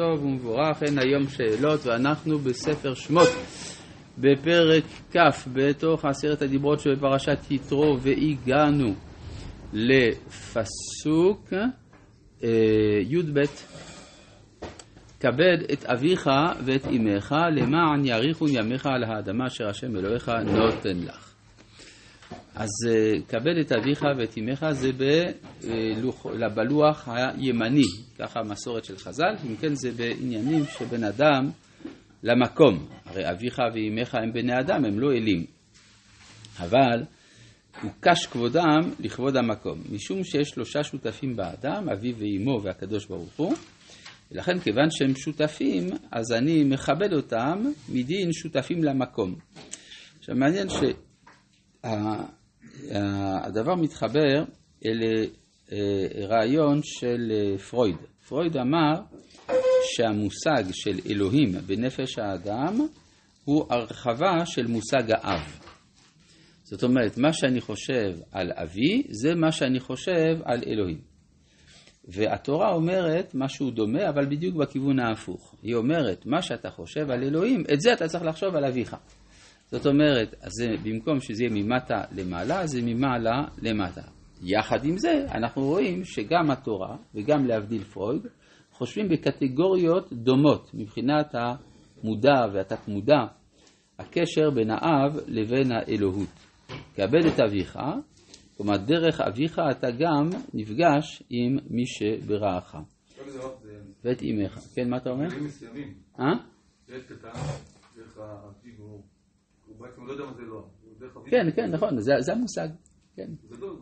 טוב ומבורך, אין היום שאלות, ואנחנו בספר שמות, בפרק כ', בתוך עשרת הדיברות של פרשת יתרו, והגענו לפסוק אה, י"ב: כבד את אביך ואת אמך, למען יאריכון ימיך על האדמה אשר השם אלוהיך נותן לך. אז אה, כבד את אביך ואת אמך זה אה, בלוח הימני, ככה המסורת של חז"ל, אם כן זה בעניינים שבין אדם למקום. הרי אביך ואמך הם בני אדם, הם לא אלים. אבל הוקש כבודם לכבוד המקום, משום שיש שלושה שותפים באדם, אביו ואמו והקדוש ברוך הוא, ולכן כיוון שהם שותפים, אז אני מכבד אותם מדין שותפים למקום. עכשיו מעניין ש... הדבר מתחבר אל אה, רעיון של אה, פרויד. פרויד אמר שהמושג של אלוהים בנפש האדם הוא הרחבה של מושג האב. זאת אומרת, מה שאני חושב על אבי, זה מה שאני חושב על אלוהים. והתורה אומרת משהו דומה, אבל בדיוק בכיוון ההפוך. היא אומרת, מה שאתה חושב על אלוהים, את זה אתה צריך לחשוב על אביך. זאת אומרת, אז זה, במקום שזה יהיה ממטה למעלה, זה ממעלה למטה. יחד עם זה, אנחנו רואים שגם התורה, וגם להבדיל פרויד, חושבים בקטגוריות דומות מבחינת המודע והתת מודע, הקשר בין האב לבין האלוהות. כבד את אביך, כלומר דרך אביך אתה גם נפגש עם מי שברעך. ואת אמך. כן, מה אתה אומר? אה? הוא בעצם לא יודע מה זה לא. כן, כן, נכון, זה המושג. כן. זה לא,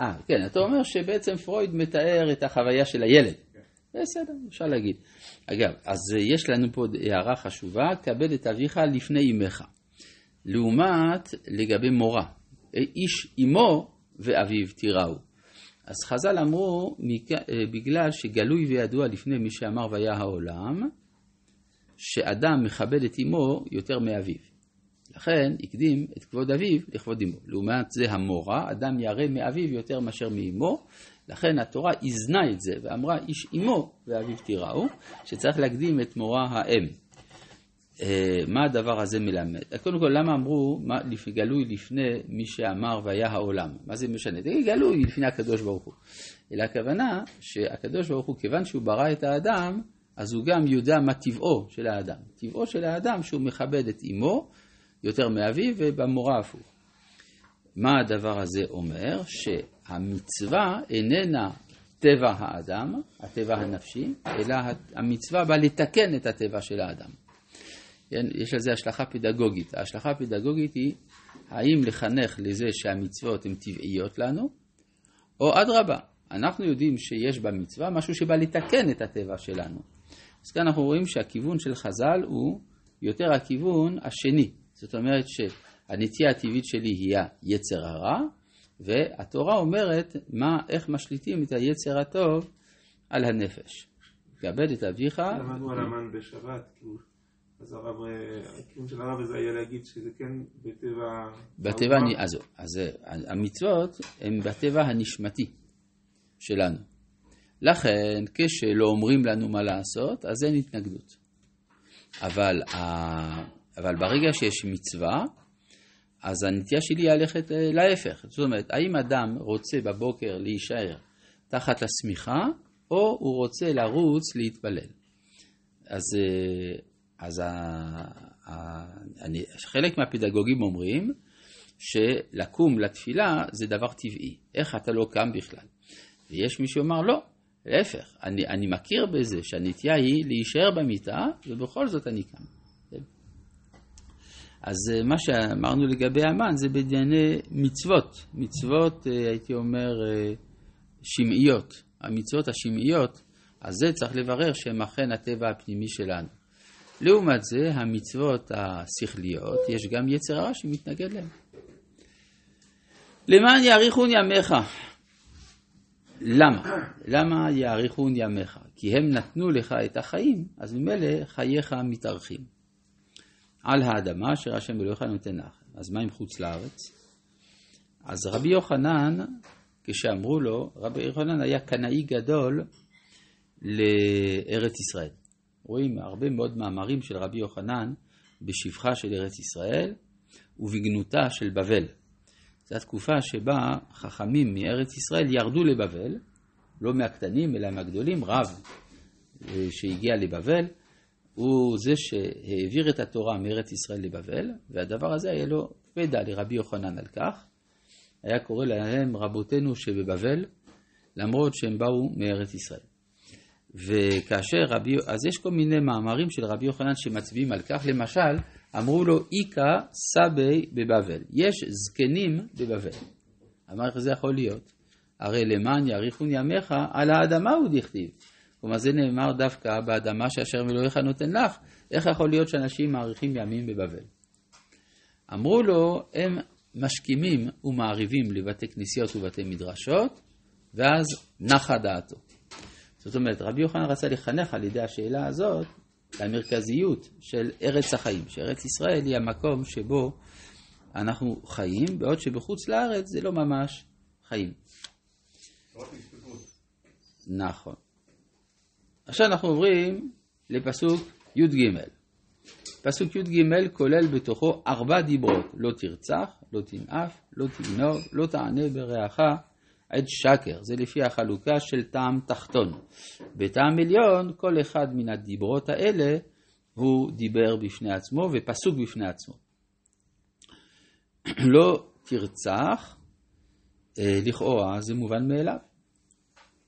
אה, כן, אתה אומר שבעצם פרויד מתאר את החוויה של הילד. כן. בסדר, אפשר להגיד. אגב, אז יש לנו פה הערה חשובה, כבד את אביך לפני אמך. לעומת לגבי מורה, איש אמו ואביו תיראו. אז חז"ל אמרו, בגלל שגלוי וידוע לפני מי שאמר והיה העולם, שאדם מכבד את אמו יותר מאביו. לכן הקדים את כבוד אביו לכבוד אמו. לעומת זה המורה, אדם ירא מאביו יותר מאשר מאמו, לכן התורה איזנה את זה ואמרה איש אמו ואביו תיראו, שצריך להקדים את מורה האם. אה, מה הדבר הזה מלמד? קודם כל, למה אמרו מה, גלוי לפני מי שאמר והיה העולם? מה זה משנה? זה גלוי לפני הקדוש ברוך הוא. אלא הכוונה שהקדוש ברוך הוא, כיוון שהוא ברא את האדם, אז הוא גם יודע מה טבעו של האדם. טבעו של האדם שהוא מכבד את אמו יותר מאביו ובמורה הפוך. מה הדבר הזה אומר? שהמצווה איננה טבע האדם, הטבע הנפשי, אלא המצווה באה לתקן את הטבע של האדם. כן? יש על זה השלכה פדגוגית. ההשלכה הפדגוגית היא האם לחנך לזה שהמצוות הן טבעיות לנו, או אדרבה, אנחנו יודעים שיש במצווה משהו שבא לתקן את הטבע שלנו. אז כאן אנחנו רואים שהכיוון של חז"ל הוא יותר הכיוון השני. זאת אומרת שהנטייה הטבעית שלי היא היצר הרע, והתורה אומרת מה, איך משליטים את היצר הטוב על הנפש. כבד את אביך. למדנו על המן בשבת, אז הרב, הכיוון של הרב הזה היה להגיד שזה כן בטבע... בטבע, אז, אז המצוות הן בטבע הנשמתי שלנו. לכן, כשלא אומרים לנו מה לעשות, אז אין התנגדות. אבל, אבל ברגע שיש מצווה, אז הנטייה שלי היא ללכת אה, להפך. זאת אומרת, האם אדם רוצה בבוקר להישאר תחת השמיכה, או הוא רוצה לרוץ להתפלל. אז, אה, אז ה, ה, אני, חלק מהפדגוגים אומרים שלקום לתפילה זה דבר טבעי. איך אתה לא קם בכלל? ויש מי שאומר לא, להפך, אני, אני מכיר בזה שהנטייה היא להישאר במיטה, ובכל זאת אני קם. כן? אז אה, מה שאמרנו לגבי המן זה בענייני מצוות, מצוות, אה, הייתי אומר, אה, שמעיות. המצוות השמעיות, אז זה צריך לברר שהם אכן הטבע הפנימי שלנו. לעומת זה, המצוות השכליות, יש גם יצר הרע שמתנגד להם. למען יאריכון ימיך, למה? למה יאריכון ימיך? כי הם נתנו לך את החיים, אז ממילא חייך מתארחים. על האדמה אשר השם אלוהיך נותן לך. אז מה עם חוץ לארץ? אז רבי יוחנן, כשאמרו לו, רבי יוחנן היה קנאי גדול לארץ ישראל. רואים הרבה מאוד מאמרים של רבי יוחנן בשבחה של ארץ ישראל ובגנותה של בבל. זו התקופה שבה חכמים מארץ ישראל ירדו לבבל, לא מהקטנים אלא מהגדולים, רב אה, שהגיע לבבל, הוא זה שהעביר את התורה מארץ ישראל לבבל, והדבר הזה היה לו פדע לרבי יוחנן על כך. היה קורא להם רבותינו שבבבל, למרות שהם באו מארץ ישראל. וכאשר רבי, אז יש כל מיני מאמרים של רבי יוחנן שמצביעים על כך, למשל, אמרו לו איכא סבי בבבל, יש זקנים בבבל. אמר איך זה יכול להיות? הרי למען יאריכון ימיך, על האדמה הוא דכתיב. כלומר זה נאמר דווקא באדמה שאשר אלוהיך נותן לך, איך יכול להיות שאנשים מאריכים ימים בבבל? אמרו לו, הם משכימים ומעריבים לבתי כנסיות ובתי מדרשות, ואז נחה דעתו. זאת אומרת, רבי יוחנן רצה לחנך על ידי השאלה הזאת למרכזיות של ארץ החיים, שארץ ישראל היא המקום שבו אנחנו חיים, בעוד שבחוץ לארץ זה לא ממש חיים. נכון. עכשיו אנחנו עוברים לפסוק י"ג. פסוק י"ג כולל בתוכו ארבע דיברות, לא תרצח, לא תנאף, לא תגנוב, לא תענה ברעך, עד שקר, זה לפי החלוקה של טעם תחתון. בטעם עליון, כל אחד מן הדיברות האלה הוא דיבר בפני עצמו ופסוק בפני עצמו. לא תרצח, אה, לכאורה זה מובן מאליו.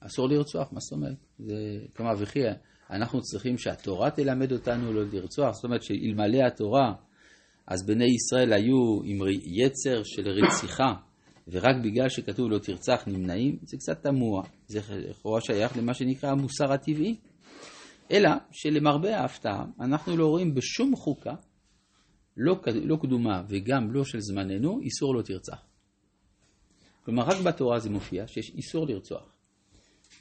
אסור לרצוח, מה זאת אומרת? זה, כלומר, וכי אנחנו צריכים שהתורה תלמד אותנו לא לרצוח, זאת אומרת שאלמלא התורה, אז בני ישראל היו עם יצר של רציחה, ורק בגלל שכתוב לא תרצח נמנעים, זה קצת תמוה, זה לכאורה שייך למה שנקרא המוסר הטבעי. אלא שלמרבה ההפתעה, אנחנו לא רואים בשום חוקה, לא, לא קדומה וגם לא של זמננו, איסור לא תרצח. כלומר, רק בתורה זה מופיע שיש איסור לרצוח.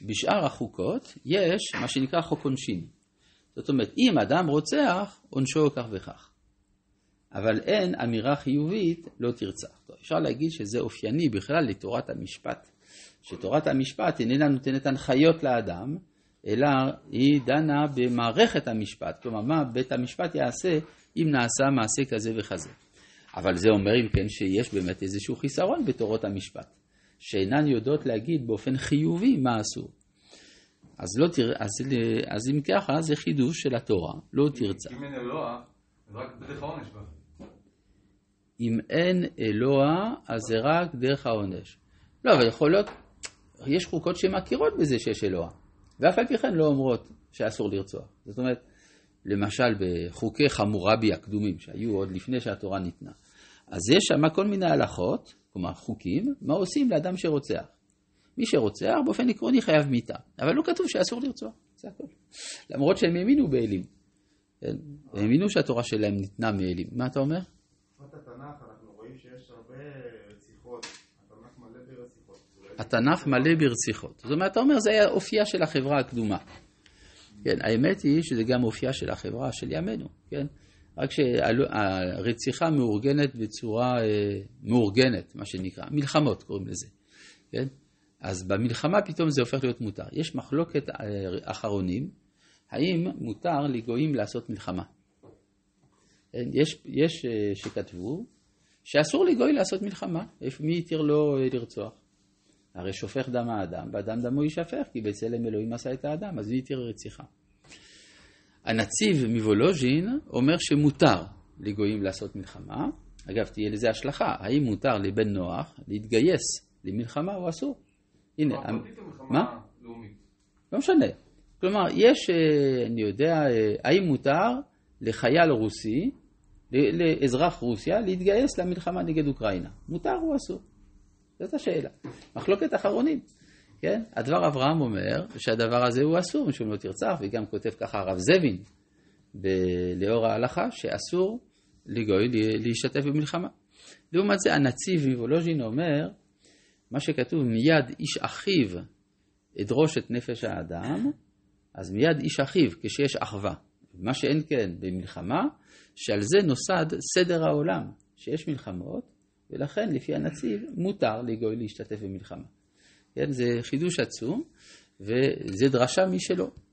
בשאר החוקות יש מה שנקרא חוק עונשין. זאת אומרת, אם אדם רוצח, עונשו כך וכך. אבל אין אמירה חיובית לא תרצח. טוב, אפשר להגיד שזה אופייני בכלל לתורת המשפט, שתורת המשפט איננה נותנת הנחיות לאדם, אלא היא דנה במערכת המשפט, כלומר מה בית המשפט יעשה אם נעשה מעשה כזה וכזה. אבל זה אומר אם כן שיש באמת איזשהו חיסרון בתורות המשפט. שאינן יודעות להגיד באופן חיובי מה אסור. אז, לא תר... אז, אז אם ככה, זה חידוש של התורה, לא תרצה. אם אין אלוה, אז רק דרך העונש. אם אין אלוה, אז זה רק דרך העונש. לא, אבל יכול להיות, יש חוקות שמכירות בזה שיש אלוה, ואף על פי כן לא אומרות שאסור לרצוח. זאת אומרת, למשל בחוקי חמורבי הקדומים, שהיו עוד לפני שהתורה ניתנה, אז יש שם כל מיני הלכות כלומר חוקים, מה עושים לאדם שרוצח. מי שרוצח באופן עקרוני חייב מיתה, אבל לא כתוב שאסור לרצוח, זה הכל. למרות שהם האמינו באלים. כן? הם האמינו שהתורה שלהם ניתנה מאלים. מה אתה אומר? התנ"ך מלא ברציחות. זאת אומרת, אתה אומר, זה היה אופייה של החברה הקדומה. כן, האמת היא שזה גם אופייה של החברה של ימינו, כן? רק שהרציחה מאורגנת בצורה אה, מאורגנת, מה שנקרא, מלחמות קוראים לזה, כן? אז במלחמה פתאום זה הופך להיות מותר. יש מחלוקת אה, אחרונים, האם מותר לגויים לעשות מלחמה. יש, יש אה, שכתבו שאסור לגוי לעשות מלחמה, מי התיר לו לרצוח? הרי שופך דם האדם, ואדם דמו יישפך, כי בצלם אלוהים עשה את האדם, אז מי התיר רציחה? הנציב מוולוז'ין אומר שמותר לגויים לעשות מלחמה. אגב, תהיה לזה השלכה, האם מותר לבן נוח להתגייס למלחמה או אסור? הנה, מה? לא משנה. כלומר, יש, אה, אני יודע, אה, האם מותר לחייל רוסי, לאזרח רוסיה, להתגייס למלחמה נגד אוקראינה? מותר או אסור? זאת השאלה. מחלוקת אחרונים. כן? הדבר אברהם אומר שהדבר הזה הוא אסור משום לא תרצח, וגם כותב ככה הרב זבין ב- לאור ההלכה, שאסור לגוי להשתתף במלחמה. לעומת זה הנציב מוולוז'ין אומר, מה שכתוב מיד איש אחיו אדרוש את נפש האדם, אז מיד איש אחיו כשיש אחווה. מה שאין כן במלחמה, שעל זה נוסד סדר העולם, שיש מלחמות, ולכן לפי הנציב מותר לגוי להשתתף במלחמה. כן, זה חידוש עצום, וזה דרשה משלו.